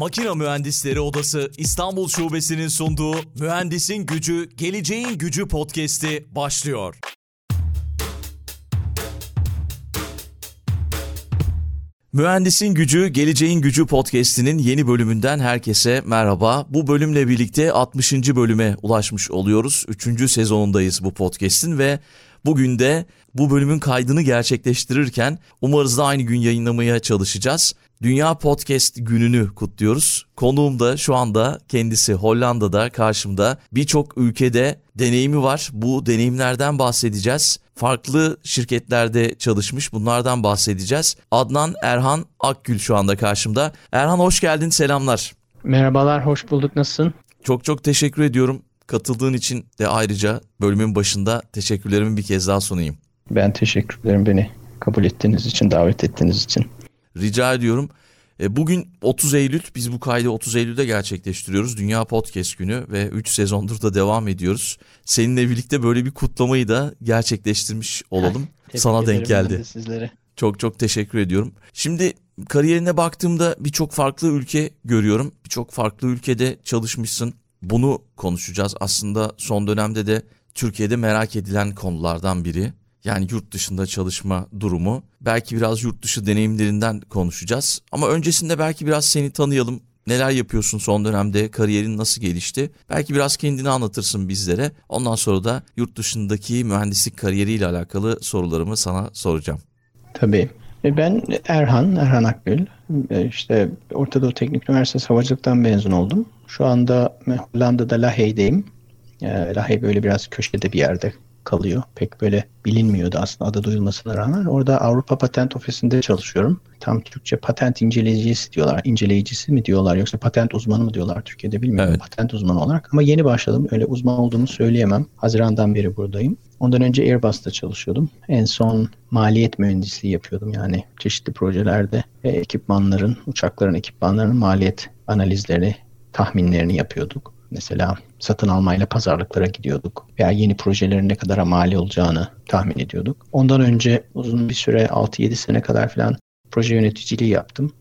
Makina Mühendisleri Odası İstanbul Şubesi'nin sunduğu Mühendisin Gücü, Geleceğin Gücü podcast'i başlıyor. Mühendisin Gücü, Geleceğin Gücü podcast'inin yeni bölümünden herkese merhaba. Bu bölümle birlikte 60. bölüme ulaşmış oluyoruz. 3. sezonundayız bu podcast'in ve bugün de bu bölümün kaydını gerçekleştirirken umarız da aynı gün yayınlamaya çalışacağız. Dünya Podcast gününü kutluyoruz. Konuğum da şu anda kendisi Hollanda'da karşımda birçok ülkede deneyimi var. Bu deneyimlerden bahsedeceğiz. Farklı şirketlerde çalışmış bunlardan bahsedeceğiz. Adnan Erhan Akgül şu anda karşımda. Erhan hoş geldin selamlar. Merhabalar hoş bulduk nasılsın? Çok çok teşekkür ediyorum. Katıldığın için de ayrıca bölümün başında teşekkürlerimi bir kez daha sunayım. Ben teşekkür ederim beni kabul ettiğiniz için, davet ettiğiniz için. Rica ediyorum. E, bugün 30 Eylül, biz bu kaydı 30 Eylül'de gerçekleştiriyoruz. Dünya Podcast Günü ve 3 sezondur da devam ediyoruz. Seninle birlikte böyle bir kutlamayı da gerçekleştirmiş olalım. Sana denk geldi. Sizlere. Çok çok teşekkür ediyorum. Şimdi kariyerine baktığımda birçok farklı ülke görüyorum. Birçok farklı ülkede çalışmışsın. Bunu konuşacağız. Aslında son dönemde de Türkiye'de merak edilen konulardan biri. Yani yurt dışında çalışma durumu. Belki biraz yurt dışı deneyimlerinden konuşacağız. Ama öncesinde belki biraz seni tanıyalım. Neler yapıyorsun son dönemde? Kariyerin nasıl gelişti? Belki biraz kendini anlatırsın bizlere. Ondan sonra da yurt dışındaki mühendislik kariyeriyle alakalı sorularımı sana soracağım. Tabii. E, ben Erhan, Erhan Akgül. E, işte Orta Doğu Teknik Üniversitesi Havacılıktan mezun oldum. Şu anda Hollanda'da Lahey'deyim. E, Lahey böyle biraz köşede bir yerde kalıyor. Pek böyle bilinmiyordu aslında adı duyulmasına rağmen. Orada Avrupa Patent Ofisi'nde çalışıyorum. Tam Türkçe patent inceleyicisi diyorlar. İnceleyicisi mi diyorlar yoksa patent uzmanı mı diyorlar Türkiye'de bilmiyorum. Evet. Patent uzmanı olarak ama yeni başladım. Öyle uzman olduğumu söyleyemem. Haziran'dan beri buradayım. Ondan önce Airbus'ta çalışıyordum. En son maliyet mühendisliği yapıyordum. Yani çeşitli projelerde ekipmanların, uçakların ekipmanlarının maliyet analizlerini, tahminlerini yapıyorduk. Mesela satın almayla pazarlıklara gidiyorduk. Veya yeni projelerin ne kadar mali olacağını tahmin ediyorduk. Ondan önce uzun bir süre 6-7 sene kadar falan proje yöneticiliği yaptım.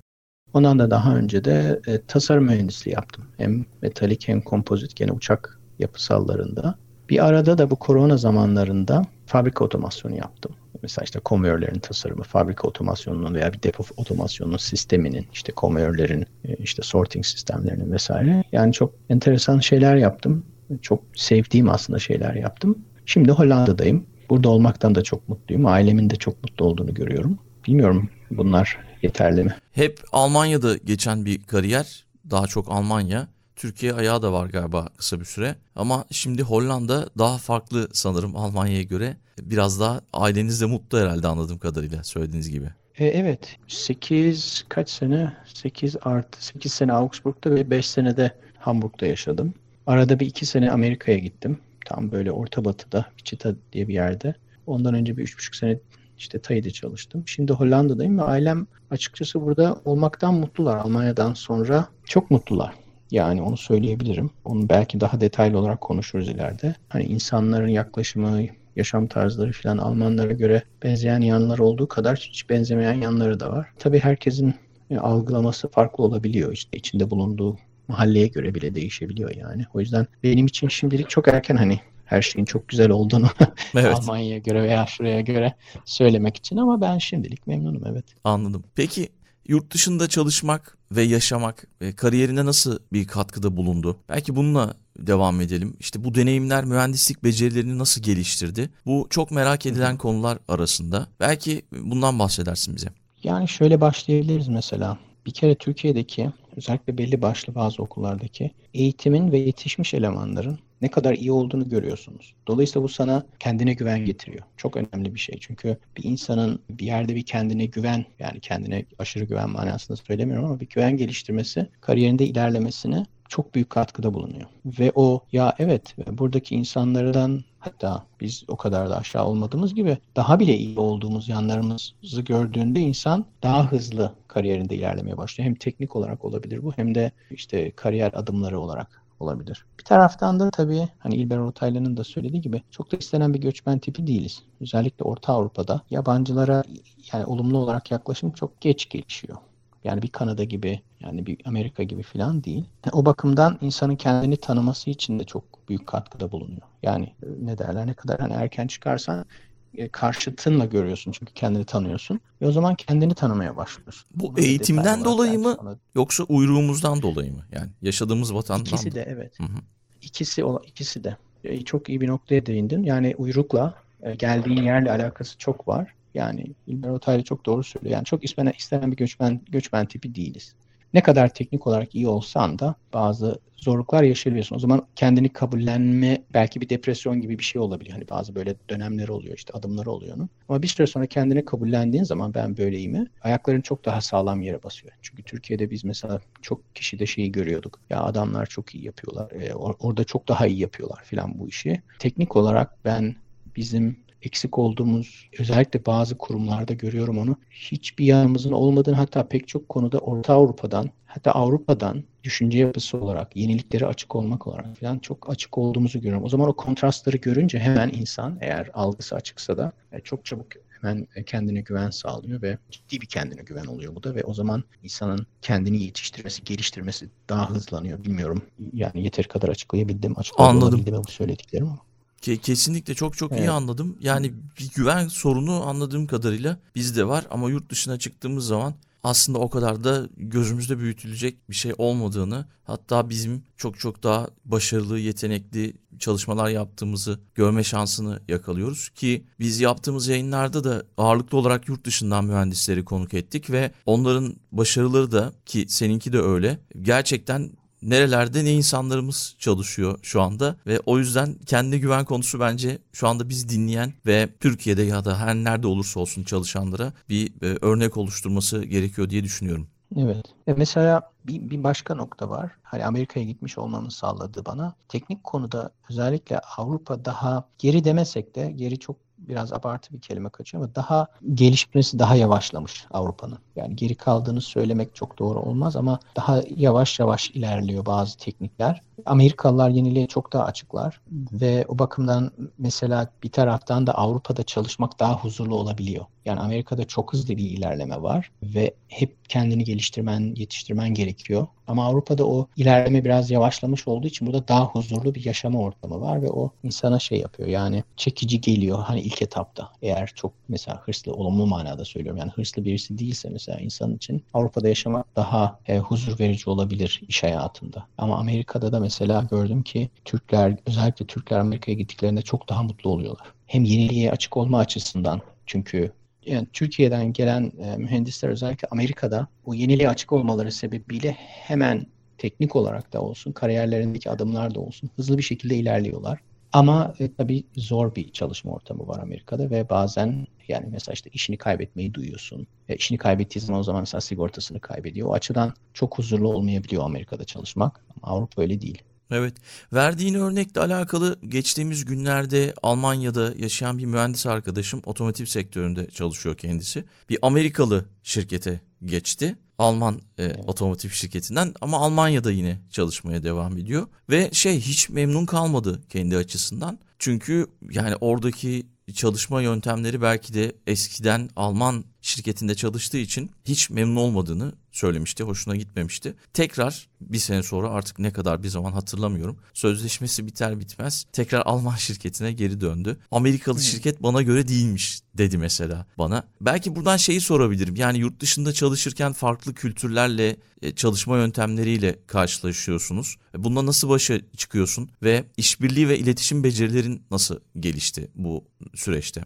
Ondan da daha önce de e, tasarım mühendisliği yaptım. Hem metalik hem kompozit gene uçak yapısallarında. Bir arada da bu korona zamanlarında fabrika otomasyonu yaptım. Mesela işte konveyörlerin tasarımı, fabrika otomasyonunun veya bir depo otomasyonunun sisteminin, işte konveyörlerin, e, işte sorting sistemlerinin vesaire. Yani çok enteresan şeyler yaptım. Çok sevdiğim aslında şeyler yaptım. Şimdi Hollanda'dayım. Burada olmaktan da çok mutluyum. Ailemin de çok mutlu olduğunu görüyorum. Bilmiyorum bunlar yeterli mi? Hep Almanya'da geçen bir kariyer. Daha çok Almanya. Türkiye ayağı da var galiba kısa bir süre. Ama şimdi Hollanda daha farklı sanırım Almanya'ya göre. Biraz daha aileniz de mutlu herhalde anladığım kadarıyla söylediğiniz gibi. E, evet. 8 kaç sene? 8 artı 8 sene Augsburg'da ve 5 sene de Hamburg'da yaşadım. Arada bir 2 sene Amerika'ya gittim. Tam böyle Orta Batı'da, Wichita diye bir yerde. Ondan önce bir 3,5 sene işte Tay'da çalıştım. Şimdi Hollanda'dayım ve ailem açıkçası burada olmaktan mutlular. Almanya'dan sonra çok mutlular. Yani onu söyleyebilirim. Onu belki daha detaylı olarak konuşuruz ileride. Hani insanların yaklaşımı, yaşam tarzları falan Almanlara göre benzeyen yanları olduğu kadar hiç benzemeyen yanları da var. Tabii herkesin e, algılaması farklı olabiliyor. İşte içinde bulunduğu mahalleye göre bile değişebiliyor yani. O yüzden benim için şimdilik çok erken hani her şeyin çok güzel olduğunu evet. Almanya'ya göre veya şuraya göre söylemek için ama ben şimdilik memnunum evet. Anladım. Peki yurt dışında çalışmak ve yaşamak e, kariyerine nasıl bir katkıda bulundu? Belki bununla devam edelim. İşte bu deneyimler mühendislik becerilerini nasıl geliştirdi? Bu çok merak edilen konular arasında. Belki bundan bahsedersin bize. Yani şöyle başlayabiliriz mesela. Bir kere Türkiye'deki özellikle belli başlı bazı okullardaki eğitimin ve yetişmiş elemanların ne kadar iyi olduğunu görüyorsunuz. Dolayısıyla bu sana kendine güven getiriyor. Çok önemli bir şey. Çünkü bir insanın bir yerde bir kendine güven yani kendine aşırı güven manasında söylemiyorum ama bir güven geliştirmesi kariyerinde ilerlemesine çok büyük katkıda bulunuyor. Ve o ya evet buradaki insanlardan hatta biz o kadar da aşağı olmadığımız gibi daha bile iyi olduğumuz yanlarımızı gördüğünde insan daha hızlı kariyerinde ilerlemeye başlıyor. Hem teknik olarak olabilir bu hem de işte kariyer adımları olarak olabilir. Bir taraftan da tabii hani İlber Ortaylı'nın da söylediği gibi çok da istenen bir göçmen tipi değiliz. Özellikle Orta Avrupa'da yabancılara yani olumlu olarak yaklaşım çok geç gelişiyor. Yani bir Kanada gibi Yani bir Amerika gibi falan değil. O bakımdan insanın kendini tanıması için de çok büyük katkıda bulunuyor. Yani e, ne derler ne kadar hani erken çıkarsan e, karşıtınla görüyorsun çünkü kendini tanıyorsun. Ve o zaman kendini tanımaya başlıyorsun. Bu Bunu eğitimden dolayı mı sonra... yoksa uyruğumuzdan dolayı mı? Yani yaşadığımız vatandan İkisi de evet. Hı hı. İkisi, ikisi de. E, çok iyi bir noktaya değindin. Yani uyrukla geldiğin yerle alakası çok var. Yani İlber Ortaylı çok doğru söylüyor. Yani çok istenen, istenen bir göçmen, göçmen tipi değiliz. Ne kadar teknik olarak iyi olsan da bazı zorluklar yaşayabiliyorsun. O zaman kendini kabullenme belki bir depresyon gibi bir şey olabilir. Hani bazı böyle dönemleri oluyor işte adımları oluyor onun. Ama bir süre sonra kendini kabullendiğin zaman ben böyleyim ayakların çok daha sağlam yere basıyor. Çünkü Türkiye'de biz mesela çok kişide şeyi görüyorduk. Ya adamlar çok iyi yapıyorlar. E, or- orada çok daha iyi yapıyorlar filan bu işi. Teknik olarak ben bizim eksik olduğumuz özellikle bazı kurumlarda görüyorum onu. Hiçbir yanımızın olmadığını hatta pek çok konuda Orta Avrupa'dan hatta Avrupa'dan düşünce yapısı olarak, yenilikleri açık olmak olarak falan çok açık olduğumuzu görüyorum. O zaman o kontrastları görünce hemen insan eğer algısı açıksa da e, çok çabuk hemen kendine güven sağlıyor ve ciddi bir kendine güven oluyor bu da ve o zaman insanın kendini yetiştirmesi, geliştirmesi daha hızlanıyor. Bilmiyorum yani yeteri kadar açıklayabildim, açıklayabildim mi bu söylediklerim ama. Kesinlikle çok çok evet. iyi anladım. Yani bir güven sorunu anladığım kadarıyla bizde var ama yurt dışına çıktığımız zaman aslında o kadar da gözümüzde büyütülecek bir şey olmadığını hatta bizim çok çok daha başarılı, yetenekli çalışmalar yaptığımızı görme şansını yakalıyoruz ki biz yaptığımız yayınlarda da ağırlıklı olarak yurt dışından mühendisleri konuk ettik ve onların başarıları da ki seninki de öyle gerçekten nerelerde ne insanlarımız çalışıyor şu anda ve o yüzden kendi güven konusu bence şu anda bizi dinleyen ve Türkiye'de ya da her nerede olursa olsun çalışanlara bir e, örnek oluşturması gerekiyor diye düşünüyorum. Evet. E mesela bir, bir başka nokta var. Hani Amerika'ya gitmiş olmamın sağladığı bana. Teknik konuda özellikle Avrupa daha geri demesek de geri çok biraz abartı bir kelime kaçıyor ama daha gelişmesi daha yavaşlamış Avrupa'nın. Yani geri kaldığını söylemek çok doğru olmaz ama daha yavaş yavaş ilerliyor bazı teknikler. Amerikalılar yeniliğe çok daha açıklar ve o bakımdan mesela bir taraftan da Avrupa'da çalışmak daha huzurlu olabiliyor. Yani Amerika'da çok hızlı bir ilerleme var ve hep kendini geliştirmen, yetiştirmen gerekiyor. Ama Avrupa'da o ilerleme biraz yavaşlamış olduğu için burada daha huzurlu bir yaşama ortamı var ve o insana şey yapıyor. Yani çekici geliyor hani ilk etapta. Eğer çok mesela hırslı, olumlu manada söylüyorum. Yani hırslı birisi değilse mesela insan için Avrupa'da yaşamak daha e, huzur verici olabilir iş hayatında. Ama Amerika'da da mesela gördüm ki Türkler özellikle Türkler Amerika'ya gittiklerinde çok daha mutlu oluyorlar. Hem yeniliğe açık olma açısından çünkü yani Türkiye'den gelen e, mühendisler özellikle Amerika'da bu yeniliğe açık olmaları sebebiyle hemen teknik olarak da olsun, kariyerlerindeki adımlar da olsun hızlı bir şekilde ilerliyorlar. Ama e, tabii zor bir çalışma ortamı var Amerika'da ve bazen yani mesela işte işini kaybetmeyi duyuyorsun. E, işini kaybettiği zaman o zaman mesela sigortasını kaybediyor. O açıdan çok huzurlu olmayabiliyor Amerika'da çalışmak. Ama Avrupa öyle değil. Evet. Verdiğin örnekle alakalı geçtiğimiz günlerde Almanya'da yaşayan bir mühendis arkadaşım otomotiv sektöründe çalışıyor kendisi. Bir Amerikalı şirkete geçti. Alman e, otomotiv şirketinden ama Almanya'da yine çalışmaya devam ediyor ve şey hiç memnun kalmadı kendi açısından. Çünkü yani oradaki çalışma yöntemleri belki de eskiden Alman şirketinde çalıştığı için hiç memnun olmadığını söylemişti. Hoşuna gitmemişti. Tekrar bir sene sonra artık ne kadar bir zaman hatırlamıyorum. Sözleşmesi biter bitmez tekrar Alman şirketine geri döndü. Amerikalı hmm. şirket bana göre değilmiş dedi mesela bana. Belki buradan şeyi sorabilirim. Yani yurt dışında çalışırken farklı kültürlerle e, çalışma yöntemleriyle karşılaşıyorsunuz. E, bununla nasıl başa çıkıyorsun ve işbirliği ve iletişim becerilerin nasıl gelişti bu süreçte?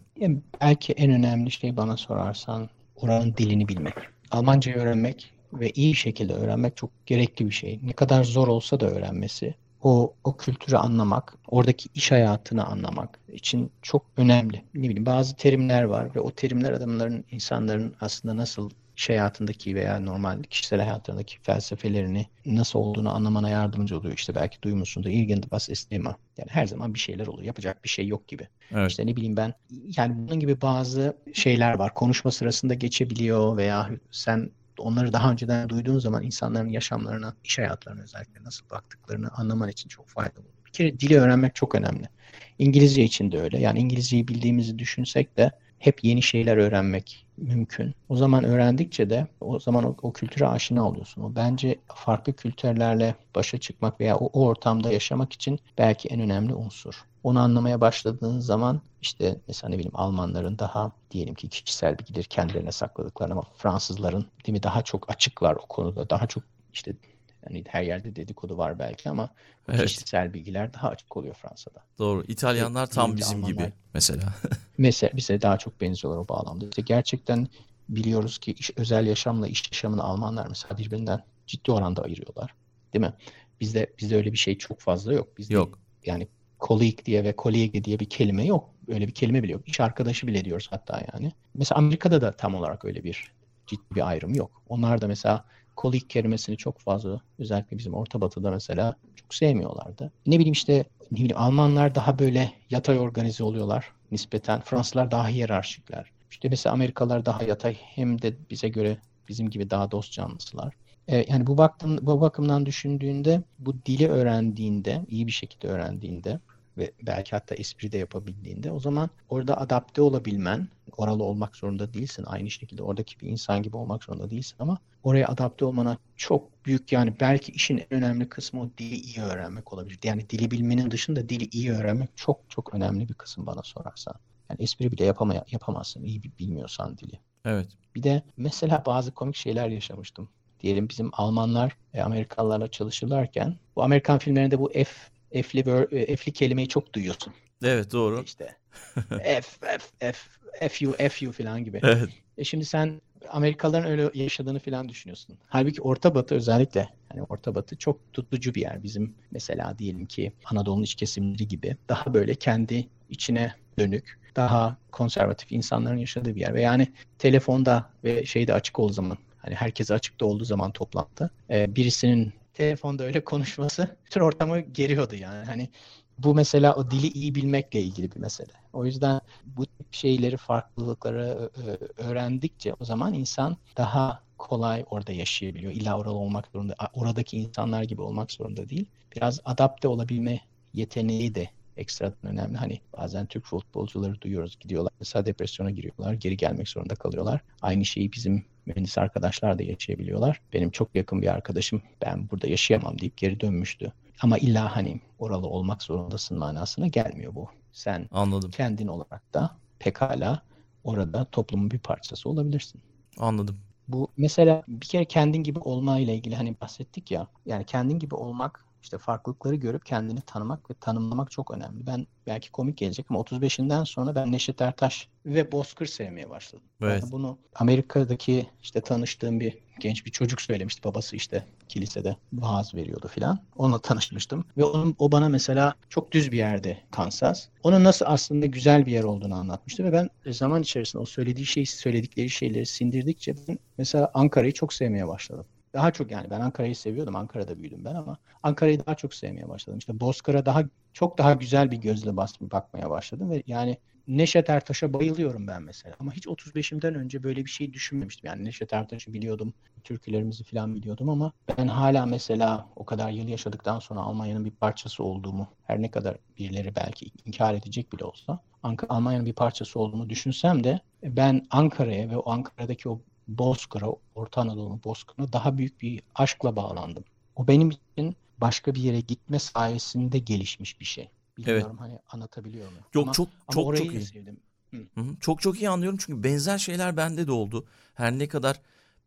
belki en önemli şey bana sorarsan oranın dilini bilmek. Almanca öğrenmek ve iyi şekilde öğrenmek çok gerekli bir şey. Ne kadar zor olsa da öğrenmesi, o, o kültürü anlamak, oradaki iş hayatını anlamak için çok önemli. Ne bileyim bazı terimler var ve o terimler adamların, insanların aslında nasıl iş hayatındaki veya normal kişisel hayatlarındaki felsefelerini nasıl olduğunu anlamana yardımcı oluyor. İşte belki duymuşsundur. Irgendwas ist immer. Yani her zaman bir şeyler oluyor. Yapacak bir şey yok gibi. Evet. İşte ne bileyim ben yani bunun gibi bazı şeyler var. Konuşma sırasında geçebiliyor veya sen onları daha önceden duyduğun zaman insanların yaşamlarına, iş hayatlarına özellikle nasıl baktıklarını anlaman için çok faydalı. Bir kere dili öğrenmek çok önemli. İngilizce için de öyle. Yani İngilizceyi bildiğimizi düşünsek de hep yeni şeyler öğrenmek mümkün. O zaman öğrendikçe de o zaman o, o kültüre aşina oluyorsun. O bence farklı kültürlerle başa çıkmak veya o, o ortamda yaşamak için belki en önemli unsur. Onu anlamaya başladığın zaman işte mesela ne bileyim Almanların daha diyelim ki kişisel bilgileri kendilerine sakladıklarını ama Fransızların değil mi daha çok açıklar o konuda. Daha çok işte yani her yerde dedikodu var belki ama evet. kişisel bilgiler daha açık oluyor Fransa'da. Doğru. İtalyanlar tam bizim Almanlar, gibi mesela. mesela bize daha çok benziyorlar o bağlamda. İşte gerçekten biliyoruz ki iş, özel yaşamla iş yaşamını Almanlar mesela birbirinden ciddi oranda ayırıyorlar. Değil mi? Bizde bizde öyle bir şey çok fazla yok. Bizde yok. Yani colleague diye ve kolege diye bir kelime yok. Öyle bir kelime bile yok. İş arkadaşı bile diyoruz hatta yani. Mesela Amerika'da da tam olarak öyle bir ciddi bir ayrım yok. Onlar da mesela kolik kelimesini çok fazla özellikle bizim Orta Batı'da mesela çok sevmiyorlardı. Ne bileyim işte ne bileyim Almanlar daha böyle yatay organize oluyorlar nispeten. Fransızlar daha hiyerarşikler. İşte mesela Amerikalılar daha yatay hem de bize göre bizim gibi daha dost canlısılar. Ee, yani bu, baktım, bu bakımdan düşündüğünde bu dili öğrendiğinde, iyi bir şekilde öğrendiğinde ve belki hatta espri de yapabildiğinde o zaman orada adapte olabilmen, oralı olmak zorunda değilsin. Aynı şekilde oradaki bir insan gibi olmak zorunda değilsin ama oraya adapte olmana çok büyük yani belki işin en önemli kısmı o dili iyi öğrenmek olabilir. Yani dili bilmenin dışında dili iyi öğrenmek çok çok önemli bir kısım bana sorarsan. Yani espri bile yapamay yapamazsın iyi bilmiyorsan dili. Evet. Bir de mesela bazı komik şeyler yaşamıştım. Diyelim bizim Almanlar e, Amerikalılarla çalışırlarken bu Amerikan filmlerinde bu F F'li, e, F'li kelimeyi çok duyuyorsun. Evet doğru. İşte F, F, F, F, U, F, U falan gibi. Evet. E şimdi sen Amerikalıların öyle yaşadığını falan düşünüyorsun. Halbuki Orta Batı özellikle hani Orta Batı çok tutucu bir yer. Bizim mesela diyelim ki Anadolu'nun iç kesimleri gibi daha böyle kendi içine dönük, daha konservatif insanların yaşadığı bir yer. Ve yani telefonda ve şeyde açık olduğu zaman hani herkese açıkta olduğu zaman toplantı e, birisinin telefonda öyle konuşması bütün ortamı geriyordu yani. Hani bu mesela o dili iyi bilmekle ilgili bir mesele. O yüzden bu tip şeyleri, farklılıkları öğrendikçe o zaman insan daha kolay orada yaşayabiliyor. İlla oralı olmak zorunda, oradaki insanlar gibi olmak zorunda değil. Biraz adapte olabilme yeteneği de ekstradan önemli. Hani bazen Türk futbolcuları duyuyoruz gidiyorlar mesela depresyona giriyorlar geri gelmek zorunda kalıyorlar. Aynı şeyi bizim mühendis arkadaşlar da yaşayabiliyorlar. Benim çok yakın bir arkadaşım ben burada yaşayamam deyip geri dönmüştü. Ama illa hani oralı olmak zorundasın manasına gelmiyor bu. Sen Anladım. kendin olarak da pekala orada toplumun bir parçası olabilirsin. Anladım. Bu mesela bir kere kendin gibi olma ile ilgili hani bahsettik ya. Yani kendin gibi olmak işte farklılıkları görüp kendini tanımak ve tanımlamak çok önemli. Ben belki komik gelecek ama 35'inden sonra ben Neşet Ertaş ve Bozkır sevmeye başladım. Evet. Yani bunu Amerika'daki işte tanıştığım bir genç bir çocuk söylemişti. Babası işte kilisede vaaz veriyordu filan. Onunla tanışmıştım. Ve onun, o bana mesela çok düz bir yerde Kansas. Onun nasıl aslında güzel bir yer olduğunu anlatmıştı. Ve ben zaman içerisinde o söylediği şeyi, söyledikleri şeyleri sindirdikçe ben mesela Ankara'yı çok sevmeye başladım daha çok yani ben Ankara'yı seviyordum. Ankara'da büyüdüm ben ama Ankara'yı daha çok sevmeye başladım. İşte Bozkır'a daha çok daha güzel bir gözle bas, bakmaya başladım ve yani Neşet Ertaş'a bayılıyorum ben mesela. Ama hiç 35'imden önce böyle bir şey düşünmemiştim. Yani Neşet Ertaş'ı biliyordum, türkülerimizi falan biliyordum ama ben hala mesela o kadar yıl yaşadıktan sonra Almanya'nın bir parçası olduğumu, her ne kadar birileri belki inkar edecek bile olsa, Almanya'nın bir parçası olduğumu düşünsem de ben Ankara'ya ve o Ankara'daki o Bozkır'a, Orta Anadolu'nun Bozkır'a daha büyük bir aşkla bağlandım. O benim için başka bir yere gitme sayesinde gelişmiş bir şey. Bilmiyorum evet. hani anlatabiliyor muyum? Yok ama, çok ama çok orayı çok iyi. sevdim. Hı. Hı Çok çok iyi anlıyorum çünkü benzer şeyler bende de oldu. Her ne kadar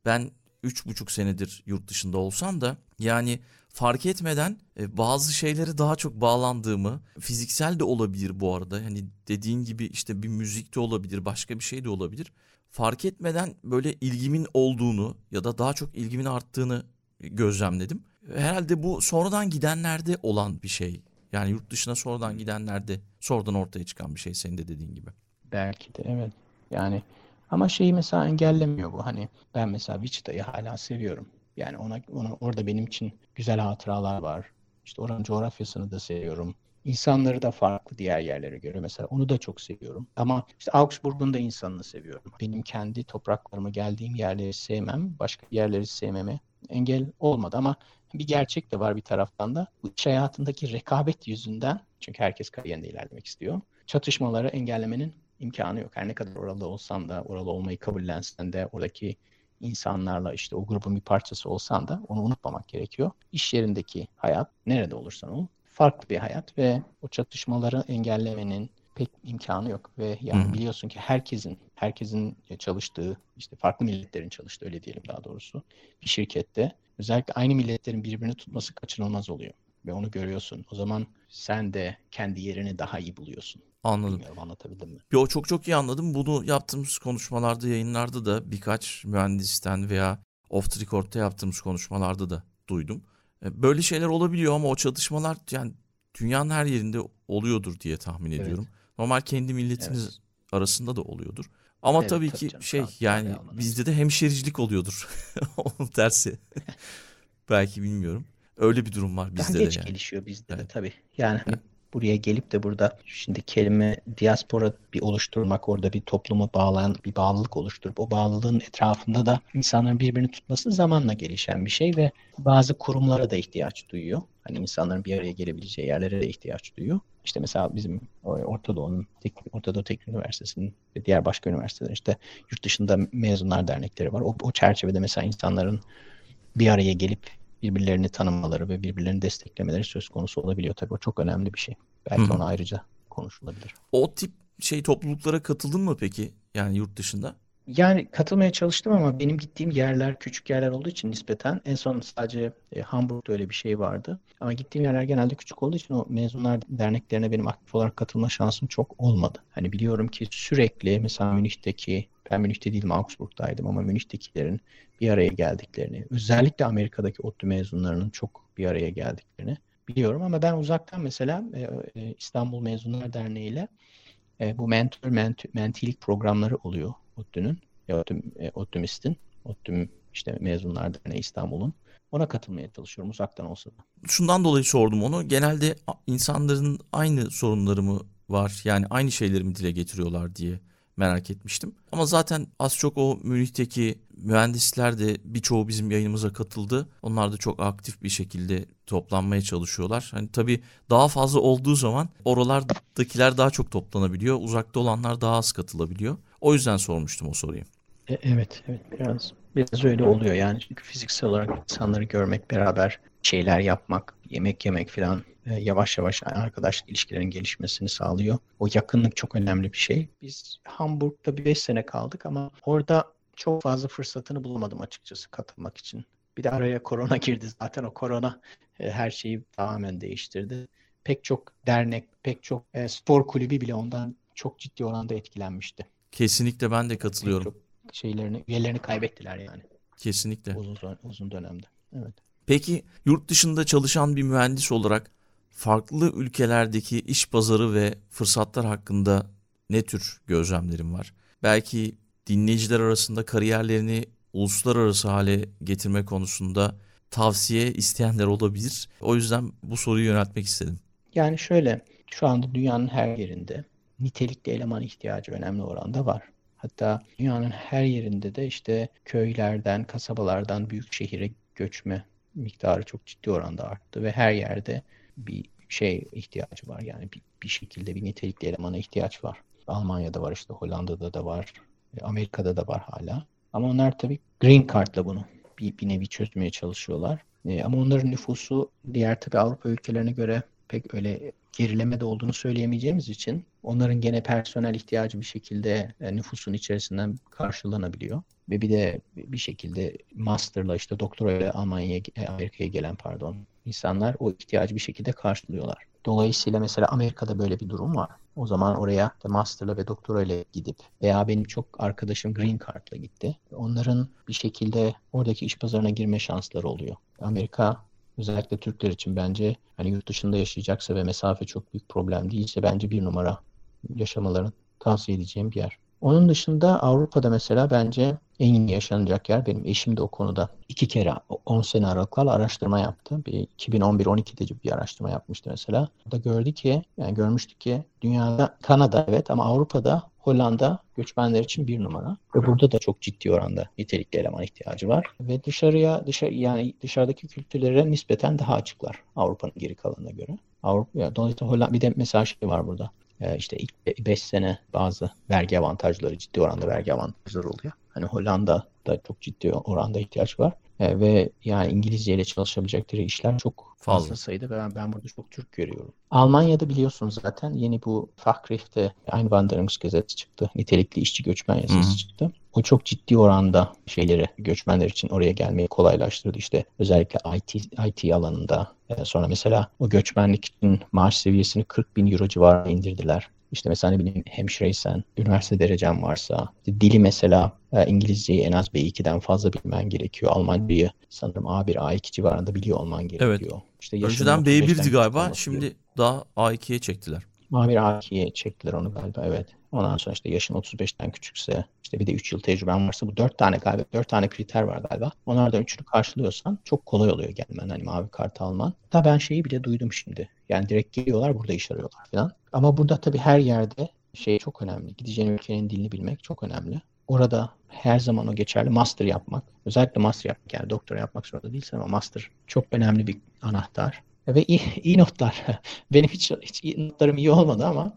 ben üç buçuk senedir yurt dışında olsam da yani fark etmeden e, bazı şeyleri daha çok bağlandığımı fiziksel de olabilir bu arada. Hani dediğin gibi işte bir müzik de olabilir başka bir şey de olabilir fark etmeden böyle ilgimin olduğunu ya da daha çok ilgimin arttığını gözlemledim. Herhalde bu sonradan gidenlerde olan bir şey. Yani yurt dışına sonradan gidenlerde sonradan ortaya çıkan bir şey senin de dediğin gibi. Belki de evet. Yani ama şeyi mesela engellemiyor bu. Hani ben mesela Wichita'yı hala seviyorum. Yani ona, ona orada benim için güzel hatıralar var. İşte oranın coğrafyasını da seviyorum. İnsanları da farklı diğer yerlere göre mesela onu da çok seviyorum. Ama işte Augsburg'un da insanını seviyorum. Benim kendi topraklarıma geldiğim yerleri sevmem, başka yerleri sevmeme engel olmadı ama bir gerçek de var bir taraftan da. Bu iş hayatındaki rekabet yüzünden çünkü herkes kariyerinde ilerlemek istiyor. Çatışmaları engellemenin imkanı yok. Her ne kadar oralı olsan da, oralı olmayı kabullensen de, oradaki insanlarla işte o grubun bir parçası olsan da onu unutmamak gerekiyor. İş yerindeki hayat, nerede olursan ol, farklı bir hayat ve o çatışmaları engellemenin pek imkanı yok ve yani Hı hı. biliyorsun ki herkesin herkesin çalıştığı işte farklı milletlerin çalıştığı öyle diyelim daha doğrusu bir şirkette özellikle aynı milletlerin birbirini tutması kaçınılmaz oluyor ve onu görüyorsun. O zaman sen de kendi yerini daha iyi buluyorsun. Anladım. Bilmiyorum anlatabildim mi? Yo çok çok iyi anladım. Bunu yaptığımız konuşmalarda, yayınlarda da birkaç mühendisten veya off the record'ta yaptığımız konuşmalarda da duydum. E, Böyle şeyler olabiliyor ama o çatışmalar yani dünyanın her yerinde oluyordur diye tahmin Evet. ediyorum. Normal kendi milletiniz Evet. arasında da oluyordur. Ama Evet, tabii tabii ki canım, şey yani bizde de hemşericilik oluyordur. Onun tersi. Belki bilmiyorum. Öyle bir durum var Daha bizde de geç yani. gelişiyor bizde de Evet. tabii. Yani buraya gelip de burada şimdi kelime diaspora bir oluşturmak, orada bir topluma bağlayan bir bağlılık oluşturup o bağlılığın etrafında da insanların birbirini tutması zamanla gelişen bir şey ve bazı kurumlara da ihtiyaç duyuyor. Hani insanların bir araya gelebileceği yerlere de ihtiyaç duyuyor. İşte mesela bizim Orta Doğu'nun, Orta Doğu Teknik Üniversitesi'nin ve diğer başka üniversitelerin işte yurt dışında mezunlar dernekleri var. O, o çerçevede mesela insanların bir araya gelip birbirlerini tanımaları ve birbirlerini desteklemeleri söz konusu olabiliyor. Tabii o çok önemli bir şey. Belki Hı ona ayrıca konuşulabilir. O tip şey topluluklara katıldın mı peki? Yani yurt dışında? Yani katılmaya çalıştım ama benim gittiğim yerler küçük yerler olduğu için nispeten en son sadece e, Hamburg'da öyle bir şey vardı. Ama gittiğim yerler genelde küçük olduğu için o mezunlar derneklerine benim aktif olarak katılma şansım çok olmadı. Hani biliyorum ki sürekli mesela Münih'teki ben Münih'te değilim Augsburg'daydım ama Münih'tekilerin bir araya geldiklerini, özellikle Amerika'daki ODTÜ mezunlarının çok bir araya geldiklerini biliyorum ama ben uzaktan mesela e, e, İstanbul Mezunlar Derneği ile e, bu mentor ment- mentilik programları oluyor ODTÜ'nün, e, ODTÜ, e, ODTÜMİST'in, ODTÜ işte Mezunlar Derneği İstanbul'un. Ona katılmaya çalışıyorum uzaktan olsa da. Şundan dolayı sordum onu. Genelde insanların aynı sorunları mı var? Yani aynı şeyleri mi dile getiriyorlar diye merak etmiştim. Ama zaten az çok o Münih'teki mühendisler de birçoğu bizim yayınımıza katıldı. Onlar da çok aktif bir şekilde toplanmaya çalışıyorlar. Hani tabii daha fazla olduğu zaman oralardakiler daha çok toplanabiliyor. Uzakta olanlar daha az katılabiliyor. O yüzden sormuştum o soruyu. E, evet, evet biraz biraz öyle oluyor yani çünkü fiziksel olarak insanları görmek, beraber şeyler yapmak, yemek yemek falan e, yavaş yavaş arkadaşlık ilişkilerin gelişmesini sağlıyor. O yakınlık çok önemli bir şey. Biz Hamburg'da bir 5 sene kaldık ama orada çok fazla fırsatını bulamadım açıkçası katılmak için. Bir de araya korona girdi zaten o korona e, her şeyi tamamen değiştirdi. Pek çok dernek, pek çok e, spor kulübü bile ondan çok ciddi oranda etkilenmişti. Kesinlikle ben de Pek katılıyorum. çok şeylerini, üyelerini kaybettiler yani Kesinlikle. uzun uzun dönemde. Evet. Peki yurt dışında çalışan bir mühendis olarak farklı ülkelerdeki iş pazarı ve fırsatlar hakkında ne tür gözlemlerin var? Belki dinleyiciler arasında kariyerlerini uluslararası hale getirme konusunda tavsiye isteyenler olabilir. O yüzden bu soruyu yöneltmek istedim. Yani şöyle, şu anda dünyanın her yerinde nitelikli eleman ihtiyacı önemli oranda var. Hatta dünyanın her yerinde de işte köylerden, kasabalardan büyük şehire göçme miktarı çok ciddi oranda arttı ve her yerde bir şey ihtiyacı var. Yani bir, bir şekilde bir nitelikli elemana ihtiyaç var. Almanya'da var işte Hollanda'da da var, e, Amerika'da da var hala. Ama onlar tabii green card'la bunu bir, bir nevi çözmeye çalışıyorlar. E, ama onların nüfusu diğer tabii Avrupa ülkelerine göre pek öyle gerilemede olduğunu söyleyemeyeceğimiz için onların gene personel ihtiyacı bir şekilde e, nüfusun içerisinden karşılanabiliyor. Ve bir de bir şekilde master'la işte doktorayla Almanya'ya, e, Amerika'ya gelen pardon insanlar o ihtiyacı bir şekilde karşılıyorlar. Dolayısıyla mesela Amerika'da böyle bir durum var. O zaman oraya işte master'la ve doktorayla gidip veya benim çok arkadaşım green card'la gitti. Onların bir şekilde oradaki iş pazarına girme şansları oluyor. Amerika özellikle Türkler için bence hani yurt dışında yaşayacaksa ve mesafe çok büyük problem değilse bence bir numara yaşamalarını tavsiye edeceğim bir yer. Onun dışında Avrupa'da mesela bence en iyi yaşanacak yer benim eşim de o konuda iki kere 10 sene aralıklarla araştırma yaptı. Bir 2011-12'de bir araştırma yapmıştı mesela. Da gördü ki yani görmüştük ki dünyada Kanada evet ama Avrupa'da Hollanda göçmenler için bir numara. Ve burada da çok ciddi oranda nitelikli eleman ihtiyacı var. Ve dışarıya dışarı yani dışarıdaki kültürlere nispeten daha açıklar Avrupa'nın geri kalanına göre. Avrupa ya dolayısıyla Hollanda bir de mesela şey var burada. E, işte ilk 5 sene bazı vergi avantajları ciddi oranda vergi avantajları oluyor. Hani Hollanda'da çok ciddi oranda ihtiyaç var. E, ve yani İngilizce ile çalışabilecekleri işler çok fazla, fazla sayıda ve ben, ben burada çok Türk görüyorum. Almanya'da biliyorsunuz zaten yeni bu Fachkräfte Einwanderungsgesetz çıktı. Nitelikli işçi göçmen yasası Hı-hı. çıktı. O çok ciddi oranda şeyleri göçmenler için oraya gelmeyi kolaylaştırdı. İşte özellikle IT, IT alanında. E, sonra mesela o göçmenlik için maaş seviyesini 40 bin euro civarına indirdiler. İşte mesela ne bileyim hemşireysen, üniversite derecen varsa, dili mesela e, İngilizceyi en az B2'den fazla bilmen gerekiyor. Almancayı sanırım A1, A2 civarında biliyor olman gerekiyor. Evet. İşte Önceden B1'di galiba, şimdi daha A2'ye çektiler. A1, A2'ye çektiler onu galiba evet. Ondan sonra işte yaşın 35'ten küçükse işte bir de 3 yıl tecrüben varsa bu 4 tane galiba 4 tane kriter var galiba. Onlardan 3'ünü karşılıyorsan çok kolay oluyor gelmen hani mavi kart alman. Da ben şeyi bile duydum şimdi. Yani direkt geliyorlar burada iş arıyorlar falan. Ama burada tabii her yerde şey çok önemli. Gideceğin ülkenin dilini bilmek çok önemli. Orada her zaman o geçerli. Master yapmak. Özellikle master yapmak. Yani doktora yapmak zorunda değilsin ama master çok önemli bir anahtar. Ve iyi, iyi notlar. Benim hiç, hiç iyi notlarım iyi olmadı ama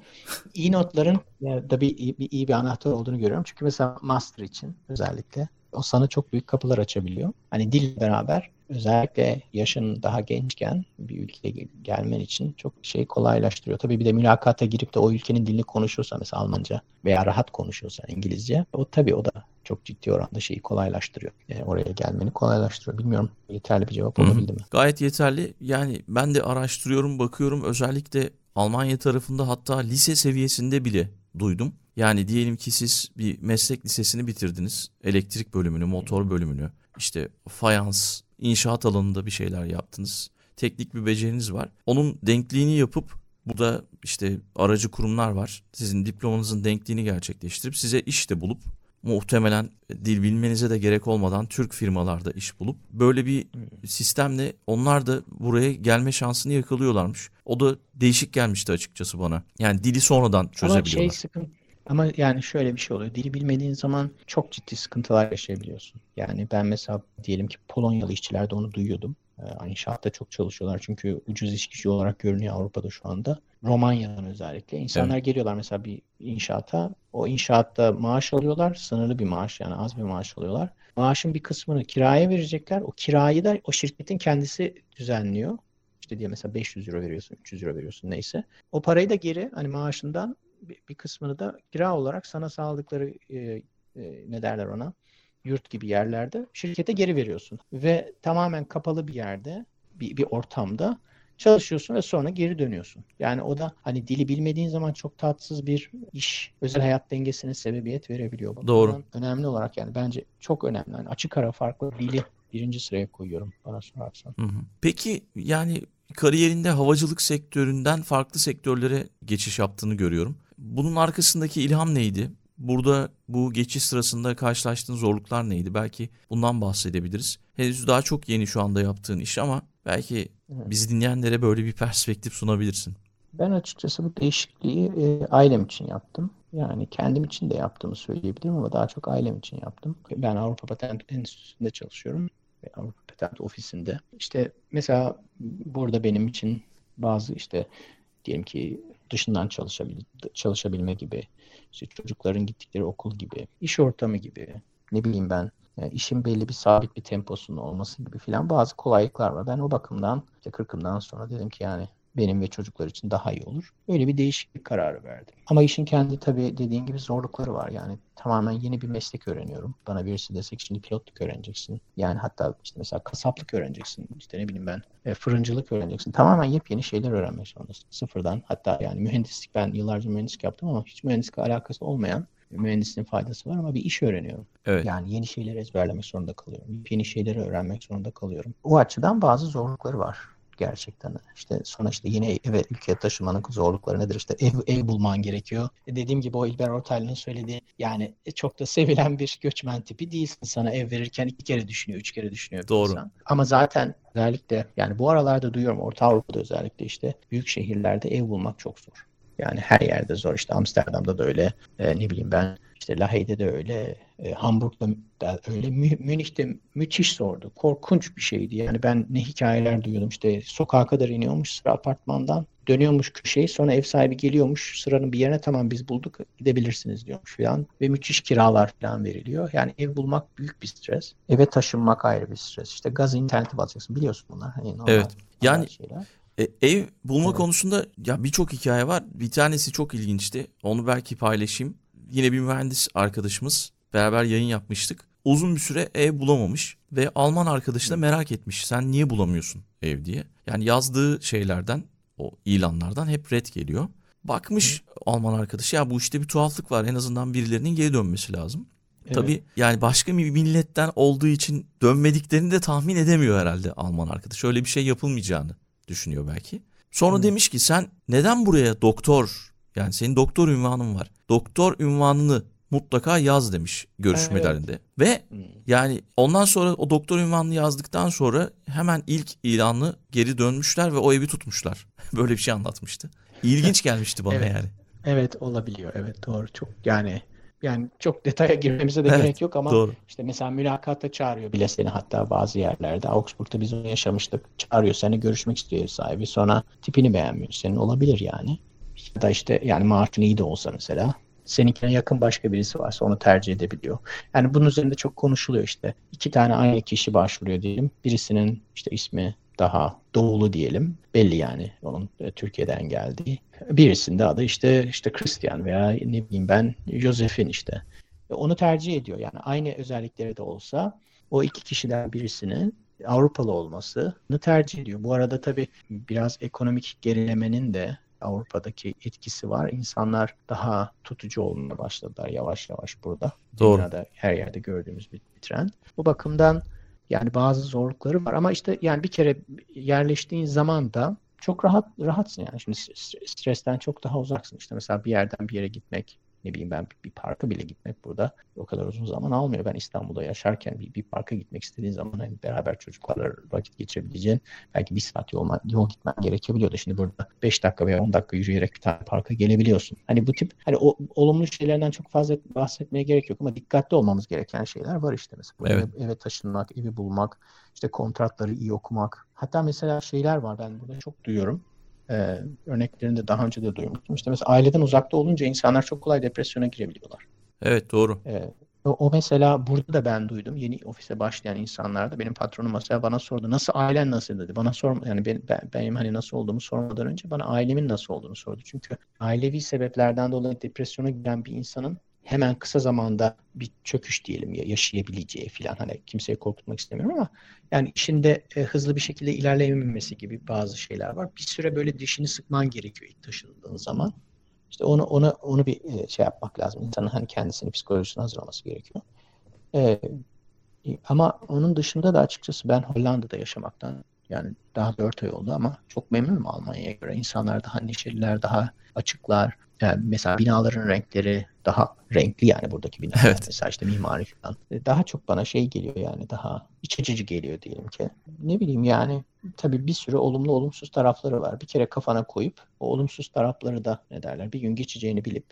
iyi notların da bir, bir iyi bir anahtar olduğunu görüyorum. Çünkü mesela master için özellikle o sana çok büyük kapılar açabiliyor. Hani dil beraber özellikle yaşın daha gençken bir ülkeye gelmen için çok şey kolaylaştırıyor. Tabii bir de mülakata girip de o ülkenin dilini konuşursa mesela Almanca veya rahat konuşuyorsan İngilizce o tabii o da çok ciddi oranda şeyi kolaylaştırıyor. Yani oraya gelmeni kolaylaştırıyor. Bilmiyorum yeterli bir cevap olabildi mi? Gayet yeterli. Yani ben de araştırıyorum, bakıyorum. Özellikle Almanya tarafında hatta lise seviyesinde bile duydum. Yani diyelim ki siz bir meslek lisesini bitirdiniz. Elektrik bölümünü, motor bölümünü, işte fayans, inşaat alanında bir şeyler yaptınız. Teknik bir beceriniz var. Onun denkliğini yapıp burada işte aracı kurumlar var. Sizin diplomanızın denkliğini gerçekleştirip size iş de bulup muhtemelen dil bilmenize de gerek olmadan Türk firmalarda iş bulup böyle bir sistemle onlar da buraya gelme şansını yakalıyorlarmış. O da değişik gelmişti açıkçası bana. Yani dili sonradan çözebiliyorlar. Ama şey sıkıntı ama yani şöyle bir şey oluyor. Dili bilmediğin zaman çok ciddi sıkıntılar yaşayabiliyorsun. Yani ben mesela diyelim ki Polonyalı işçilerde onu duyuyordum. Ee, inşaatta çok çalışıyorlar çünkü ucuz iş gücü olarak görünüyor Avrupa'da şu anda. Romanya'dan özellikle. İnsanlar evet. geliyorlar mesela bir inşaata. O inşaatta maaş alıyorlar. Sınırlı bir maaş yani az bir maaş alıyorlar. Maaşın bir kısmını kiraya verecekler. O kirayı da o şirketin kendisi düzenliyor. İşte diye mesela 500 euro veriyorsun, 300 euro veriyorsun neyse. O parayı da geri hani maaşından bir kısmını da kira olarak sana sağladıkları e, e, ne derler ona yurt gibi yerlerde şirkete geri veriyorsun. Ve tamamen kapalı bir yerde bir, bir ortamda çalışıyorsun ve sonra geri dönüyorsun. Yani o da hani dili bilmediğin zaman çok tatsız bir iş, özel hayat dengesine sebebiyet verebiliyor. Bakımdan Doğru. Önemli olarak yani bence çok önemli. Yani açık ara farklı dili birinci sıraya koyuyorum bana sorarsan. Hı hı. Peki yani kariyerinde havacılık sektöründen farklı sektörlere geçiş yaptığını görüyorum. Bunun arkasındaki ilham neydi? Burada bu geçiş sırasında karşılaştığın zorluklar neydi? Belki bundan bahsedebiliriz. Henüz daha çok yeni şu anda yaptığın iş ama belki bizi dinleyenlere böyle bir perspektif sunabilirsin. Ben açıkçası bu değişikliği e, ailem için yaptım. Yani kendim için de yaptığımı söyleyebilirim ama daha çok ailem için yaptım. Ben Avrupa Patent Enstitüsü'nde çalışıyorum. Avrupa Patent Ofisi'nde. İşte mesela burada benim için bazı işte diyelim ki dışından çalışabil çalışabilme gibi, işte çocukların gittikleri okul gibi, iş ortamı gibi, ne bileyim ben yani işin belli bir sabit bir temposunun olması gibi filan bazı kolaylıklar var. Ben o bakımdan işte 40'ımdan sonra dedim ki yani benim ve çocuklar için daha iyi olur. Öyle bir değişiklik kararı verdim. Ama işin kendi tabii dediğin gibi zorlukları var. Yani tamamen yeni bir meslek öğreniyorum. Bana birisi desek şimdi pilotluk öğreneceksin. Yani hatta işte mesela kasaplık öğreneceksin. İşte ne bileyim ben e, fırıncılık öğreneceksin. Tamamen yepyeni şeyler öğrenmek zorundasın. Sıfırdan. Hatta yani mühendislik ben yıllarca mühendislik yaptım ama hiç mühendislikle alakası olmayan mühendisliğin faydası var ama bir iş öğreniyorum. Evet. Yani yeni şeyleri ezberlemek zorunda kalıyorum. Yeni şeyleri öğrenmek zorunda kalıyorum. O açıdan bazı zorlukları var gerçekten. İşte sonra işte yine eve ülkeye taşımanın zorlukları nedir? İşte ev, ev bulman gerekiyor. E dediğim gibi o İlber Ortaylı'nın söylediği yani çok da sevilen bir göçmen tipi değilsin. Sana ev verirken iki kere düşünüyor, üç kere düşünüyor. Doğru. Insan. Ama zaten özellikle yani bu aralarda duyuyorum Orta Avrupa'da özellikle işte büyük şehirlerde ev bulmak çok zor. Yani her yerde zor. İşte Amsterdam'da da öyle. E, ne bileyim ben işte Lahey'de de öyle. E, Hamburg'da da öyle. Mü, Münih'te müthiş zordu. Korkunç bir şeydi. Yani ben ne hikayeler duyuyordum. İşte sokağa kadar iniyormuş sıra apartmandan. dönüyormuş köşeyi sonra ev sahibi geliyormuş sıranın bir yerine tamam biz bulduk gidebilirsiniz diyormuş falan ve müthiş kiralar falan veriliyor. Yani ev bulmak büyük bir stres. Eve taşınmak ayrı bir stres. İşte gaz interneti bulacaksın biliyorsun bunlar. Hani normal, evet. Yani şeyler. E, ev bulma evet. konusunda ya birçok hikaye var. Bir tanesi çok ilginçti. Onu belki paylaşayım. Yine bir mühendis arkadaşımız beraber yayın yapmıştık. Uzun bir süre ev bulamamış ve Alman arkadaşı da merak etmiş. Sen niye bulamıyorsun ev diye. Yani yazdığı şeylerden, o ilanlardan hep red geliyor. Bakmış Hı. Alman arkadaşı ya bu işte bir tuhaflık var. En azından birilerinin geri dönmesi lazım. Evet. Tabii yani başka bir milletten olduğu için dönmediklerini de tahmin edemiyor herhalde Alman arkadaş. Öyle bir şey yapılmayacağını düşünüyor belki. Sonra hmm. demiş ki sen neden buraya doktor yani senin doktor ünvanın var. Doktor ünvanını mutlaka yaz demiş görüşmelerinde. Evet. Ve hmm. yani ondan sonra o doktor ünvanını yazdıktan sonra hemen ilk ilanı geri dönmüşler ve o evi tutmuşlar. Böyle bir şey anlatmıştı. İlginç gelmişti bana evet. yani. Evet olabiliyor. Evet doğru. Çok yani yani çok detaya girmemize de evet, gerek yok ama doğru. işte mesela mülakata çağırıyor bile seni hatta bazı yerlerde. Augsburg'da biz onu yaşamıştık. Çağırıyor seni görüşmek istiyor ev sahibi. Sonra tipini beğenmiyor. Senin olabilir yani. Ya da işte yani maaşın iyi de olsa mesela seninkine yakın başka birisi varsa onu tercih edebiliyor. Yani bunun üzerinde çok konuşuluyor işte. İki tane aynı kişi başvuruyor diyelim. Birisinin işte ismi daha doğulu diyelim. Belli yani onun e, Türkiye'den geldiği. Birisinde adı işte işte Christian veya ne bileyim ben Joseph'in işte. Onu tercih ediyor yani aynı özellikleri de olsa o iki kişiden birisinin Avrupalı olmasını tercih ediyor. Bu arada tabii biraz ekonomik gerilemenin de Avrupa'daki etkisi var. İnsanlar daha tutucu olmaya başladılar yavaş yavaş burada. Doğru. Dünyada her yerde gördüğümüz bir, bir trend. Bu bakımdan yani bazı zorlukları var ama işte yani bir kere yerleştiğin zaman da çok rahat rahatsın yani. Şimdi stresten çok daha uzaksın. İşte mesela bir yerden bir yere gitmek ne bileyim ben bir parka bile gitmek burada o kadar uzun zaman almıyor. Ben İstanbul'da yaşarken bir, bir parka gitmek istediğin zaman hani beraber çocuklarla vakit geçirebileceğin belki bir saat yol, yol gitmen gerekebiliyordu. Şimdi burada 5 dakika veya 10 dakika yürüyerek bir tane parka gelebiliyorsun. Hani bu tip hani o, olumlu şeylerden çok fazla bahsetmeye gerek yok ama dikkatli olmamız gereken şeyler var işte mesela. Evet. Eve, eve taşınmak, evi bulmak, işte kontratları iyi okumak. Hatta mesela şeyler var ben burada çok duyuyorum e, örneklerini de daha önce de duymuştum. İşte mesela aileden uzakta olunca insanlar çok kolay depresyona girebiliyorlar. Evet doğru. E, o, o mesela burada da ben duydum. Yeni ofise başlayan insanlarda benim patronum mesela bana sordu. Nasıl ailen nasıl dedi. Bana sorma yani ben, ben, benim hani nasıl olduğumu sormadan önce bana ailemin nasıl olduğunu sordu. Çünkü ailevi sebeplerden dolayı depresyona giren bir insanın hemen kısa zamanda bir çöküş diyelim ya yaşayabileceği falan hani kimseyi korkutmak istemiyorum ama yani işinde e, hızlı bir şekilde ilerleyememesi gibi bazı şeyler var. Bir süre böyle dişini sıkman gerekiyor ilk taşındığın zaman. İşte onu onu onu bir e, şey yapmak lazım. İnsanın hani kendisini psikolojisine hazırlaması gerekiyor. E, ama onun dışında da açıkçası ben Hollanda'da yaşamaktan yani daha dört ay oldu ama çok memnunum Almanya'ya göre. İnsanlar daha neşeliler, daha açıklar. Yani mesela binaların renkleri daha renkli yani buradaki binalar. Evet. Mesela işte mimari falan. E, daha çok bana şey geliyor yani daha iç açıcı geliyor diyelim ki. Ne bileyim yani tabii bir sürü olumlu olumsuz tarafları var. Bir kere kafana koyup o olumsuz tarafları da ne derler bir gün geçeceğini bilip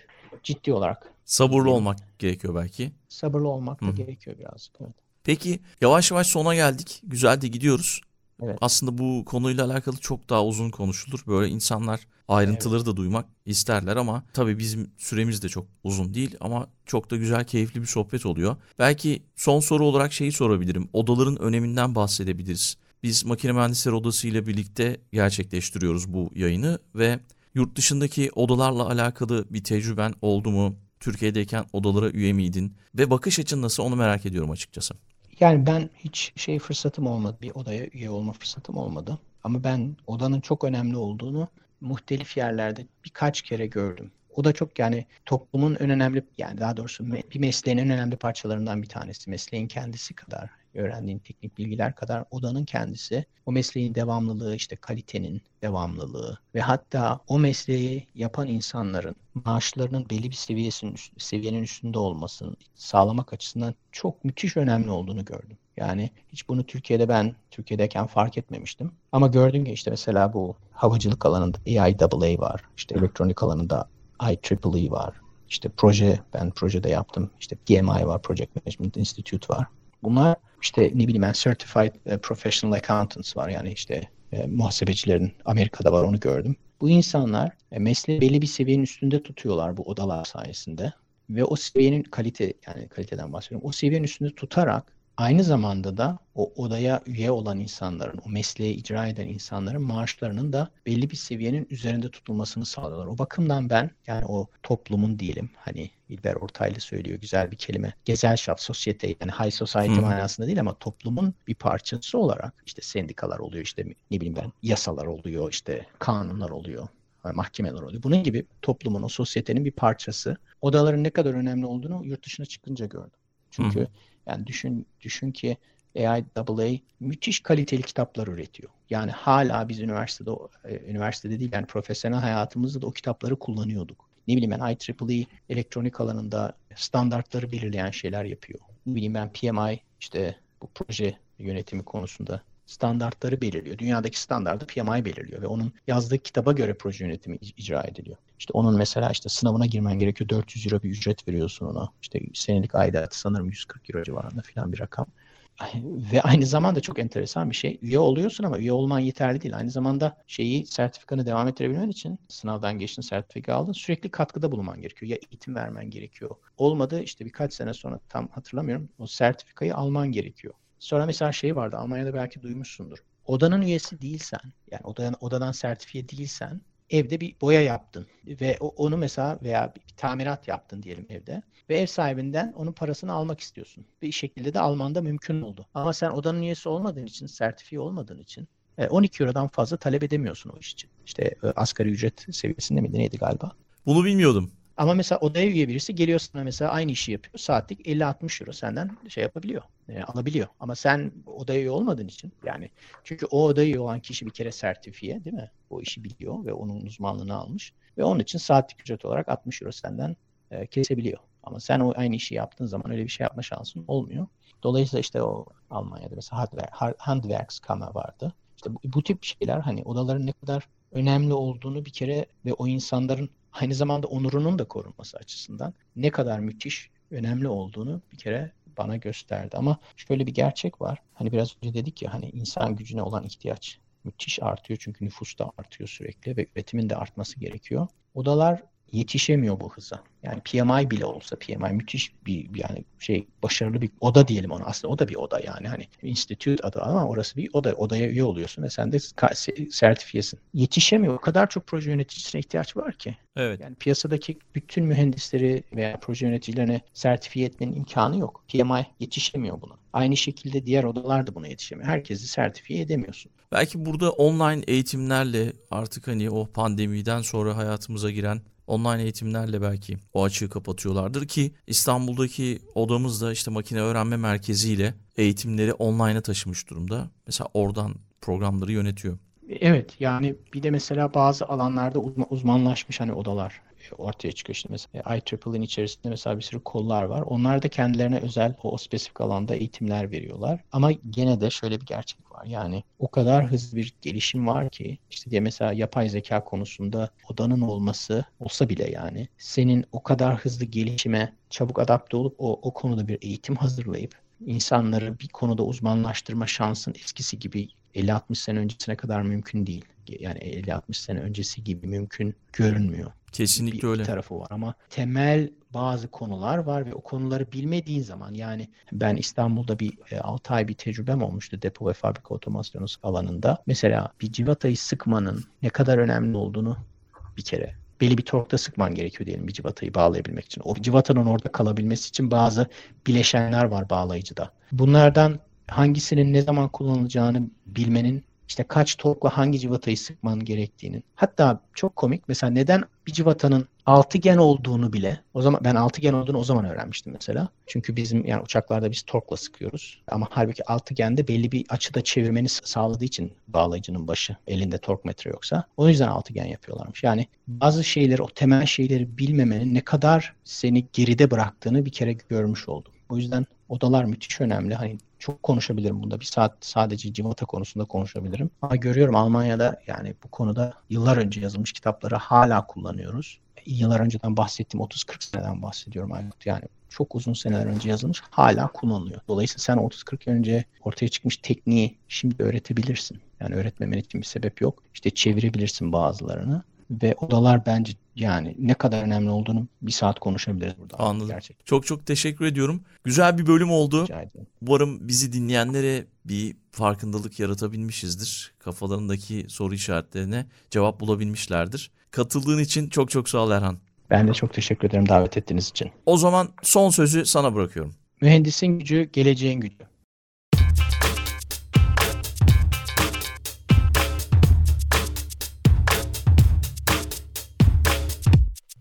ciddi olarak. Sabırlı olmak gerekiyor belki. Sabırlı olmak da Hı. gerekiyor birazcık. Evet. Peki yavaş yavaş sona geldik. Güzel de gidiyoruz. Evet. Aslında bu konuyla alakalı çok daha uzun konuşulur. Böyle insanlar ayrıntıları evet. da duymak isterler ama tabii bizim süremiz de çok uzun değil ama çok da güzel, keyifli bir sohbet oluyor. Belki son soru olarak şeyi sorabilirim. Odaların öneminden bahsedebiliriz. Biz Makine Mühendisleri Odası ile birlikte gerçekleştiriyoruz bu yayını ve yurt dışındaki odalarla alakalı bir tecrüben oldu mu? Türkiye'deyken odalara üye miydin? Ve bakış açın nasıl onu merak ediyorum açıkçası. Yani ben hiç şey fırsatım olmadı. Bir odaya üye olma fırsatım olmadı. Ama ben odanın çok önemli olduğunu muhtelif yerlerde birkaç kere gördüm. O da çok yani toplumun en önemli yani daha doğrusu bir mesleğin en önemli parçalarından bir tanesi. Mesleğin kendisi kadar öğrendiğin teknik bilgiler kadar odanın kendisi o mesleğin devamlılığı işte kalitenin devamlılığı ve hatta o mesleği yapan insanların maaşlarının belli bir seviyesinin seviyenin üstünde olmasını sağlamak açısından çok müthiş önemli olduğunu gördüm. Yani hiç bunu Türkiye'de ben Türkiye'deyken fark etmemiştim. Ama gördüm ki işte mesela bu havacılık alanında AIAA var. İşte elektronik alanında IEEE var. İşte proje, ben projede yaptım. İşte PMI var, Project Management Institute var. Bunlar işte ne bileyim ben Certified e, Professional Accountants var. Yani işte e, muhasebecilerin Amerika'da var onu gördüm. Bu insanlar e, mesleği belli bir seviyenin üstünde tutuyorlar bu odalar sayesinde. Ve o seviyenin kalite yani kaliteden bahsediyorum. O seviyenin üstünde tutarak aynı zamanda da o odaya üye olan insanların, o mesleği icra eden insanların maaşlarının da belli bir seviyenin üzerinde tutulmasını sağlıyorlar. O bakımdan ben yani o toplumun diyelim hani İlber Ortaylı söylüyor güzel bir kelime. Gesellschaft, sosyete yani high society hmm. manasında değil ama toplumun bir parçası olarak işte sendikalar oluyor işte ne bileyim ben yasalar oluyor işte kanunlar oluyor mahkemeler oluyor. Bunun gibi toplumun, o sosyetenin bir parçası. Odaların ne kadar önemli olduğunu yurt dışına çıkınca gördüm. Çünkü Hı. Yani düşün düşün ki AIAA müthiş kaliteli kitaplar üretiyor. Yani hala biz üniversitede e, üniversitede değil yani profesyonel hayatımızda da o kitapları kullanıyorduk. Ne bileyim ben IEEE elektronik alanında standartları belirleyen şeyler yapıyor. Ne bileyim ben PMI işte bu proje yönetimi konusunda standartları belirliyor. Dünyadaki standartı PMI belirliyor ve onun yazdığı kitaba göre proje yönetimi icra ediliyor. İşte onun mesela işte sınavına girmen gerekiyor. 400 euro bir ücret veriyorsun ona. İşte senelik aidatı sanırım 140 euro civarında falan bir rakam. Ve aynı zamanda çok enteresan bir şey. Üye oluyorsun ama üye olman yeterli değil. Aynı zamanda şeyi sertifikanı devam ettirebilmen için sınavdan geçtin, sertifika aldın. Sürekli katkıda bulunman gerekiyor. Ya eğitim vermen gerekiyor. Olmadı işte birkaç sene sonra tam hatırlamıyorum. O sertifikayı alman gerekiyor. Sonra mesela şey vardı Almanya'da belki duymuşsundur. Odanın üyesi değilsen yani odadan, odadan sertifiye değilsen evde bir boya yaptın ve onu mesela veya bir tamirat yaptın diyelim evde ve ev sahibinden onun parasını almak istiyorsun. Bir şekilde de almanda mümkün oldu. Ama sen odanın üyesi olmadığın için, sertifiye olmadığın için 12 e, Euro'dan fazla talep edemiyorsun o iş için. İşte e, asgari ücret seviyesinde miydi neydi galiba? Bunu bilmiyordum. Ama mesela odaya üye birisi geliyor sana mesela aynı işi yapıyor. Saatlik 50-60 euro senden şey yapabiliyor. E, alabiliyor. Ama sen odaya üye olmadığın için yani çünkü o odaya üye olan kişi bir kere sertifiye değil mi? O işi biliyor ve onun uzmanlığını almış. Ve onun için saatlik ücret olarak 60 euro senden e, kesebiliyor. Ama sen o aynı işi yaptığın zaman öyle bir şey yapma şansın olmuyor. Dolayısıyla işte o Almanya'da mesela Handwerk, Handwerkskammer vardı. İşte bu, bu tip şeyler hani odaların ne kadar önemli olduğunu bir kere ve o insanların aynı zamanda onurunun da korunması açısından ne kadar müthiş, önemli olduğunu bir kere bana gösterdi. Ama şöyle bir gerçek var. Hani biraz önce dedik ya hani insan gücüne olan ihtiyaç müthiş artıyor çünkü nüfus da artıyor sürekli ve üretimin de artması gerekiyor. Odalar yetişemiyor bu hıza. Yani PMI bile olsa PMI müthiş bir yani şey başarılı bir oda diyelim ona. Aslında o da bir oda yani hani institute adı ama orası bir oda. Odaya üye oluyorsun ve sen de sertifiyesin. Yetişemiyor. O kadar çok proje yöneticisine ihtiyaç var ki. Evet. Yani piyasadaki bütün mühendisleri veya proje yöneticilerini sertifiye etmenin imkanı yok. PMI yetişemiyor buna. Aynı şekilde diğer odalar da buna yetişemiyor. Herkesi sertifiye edemiyorsun. Belki burada online eğitimlerle artık hani o pandemiden sonra hayatımıza giren online eğitimlerle belki o açığı kapatıyorlardır ki İstanbul'daki odamız da işte makine öğrenme merkeziyle eğitimleri online'a taşımış durumda. Mesela oradan programları yönetiyor. Evet yani bir de mesela bazı alanlarda uzmanlaşmış hani odalar ortaya çıkıyor. İşte mesela IEEE'nin içerisinde mesela bir sürü kollar var. Onlar da kendilerine özel o spesifik alanda eğitimler veriyorlar. Ama gene de şöyle bir gerçek var. Yani o kadar hızlı bir gelişim var ki işte diye mesela yapay zeka konusunda odanın olması olsa bile yani senin o kadar hızlı gelişime çabuk adapte olup o, o konuda bir eğitim hazırlayıp insanları bir konuda uzmanlaştırma şansın eskisi gibi 50-60 sene öncesine kadar mümkün değil. Yani 50-60 sene öncesi gibi mümkün görünmüyor. Kesinlikle bir, öyle. Bir tarafı var ama temel bazı konular var ve o konuları bilmediğin zaman yani ben İstanbul'da bir e, 6 ay bir tecrübem olmuştu depo ve fabrika otomasyonu alanında. Mesela bir civatayı sıkmanın ne kadar önemli olduğunu bir kere belli bir torkta sıkman gerekiyor diyelim bir civatayı bağlayabilmek için. O civatanın orada kalabilmesi için bazı bileşenler var bağlayıcıda. Bunlardan hangisinin ne zaman kullanılacağını bilmenin işte kaç torkla hangi civatayı sıkman gerektiğinin. Hatta çok komik mesela neden bir civatanın altıgen olduğunu bile o zaman ben altıgen olduğunu o zaman öğrenmiştim mesela. Çünkü bizim yani uçaklarda biz torkla sıkıyoruz. Ama halbuki altıgende belli bir açıda çevirmeni sağladığı için bağlayıcının başı elinde tork metre yoksa o yüzden altıgen yapıyorlarmış. Yani bazı şeyleri o temel şeyleri bilmemenin ne kadar seni geride bıraktığını bir kere görmüş oldum. O yüzden odalar müthiş önemli. Hani çok konuşabilirim bunda. Bir saat sadece civata konusunda konuşabilirim. Ama görüyorum Almanya'da yani bu konuda yıllar önce yazılmış kitapları hala kullanıyoruz. Yıllar önceden bahsettiğim 30-40 seneden bahsediyorum. Yani çok uzun seneler önce yazılmış hala kullanılıyor. Dolayısıyla sen 30-40 önce ortaya çıkmış tekniği şimdi öğretebilirsin. Yani öğretmemen için bir sebep yok. İşte çevirebilirsin bazılarını ve odalar bence yani ne kadar önemli olduğunu bir saat konuşabiliriz burada. Anladım. Gerçekten. Çok çok teşekkür ediyorum. Güzel bir bölüm oldu. Umarım bizi dinleyenlere bir farkındalık yaratabilmişizdir. Kafalarındaki soru işaretlerine cevap bulabilmişlerdir. Katıldığın için çok çok sağ ol Erhan. Ben de çok teşekkür ederim davet ettiğiniz için. O zaman son sözü sana bırakıyorum. Mühendisin gücü, geleceğin gücü.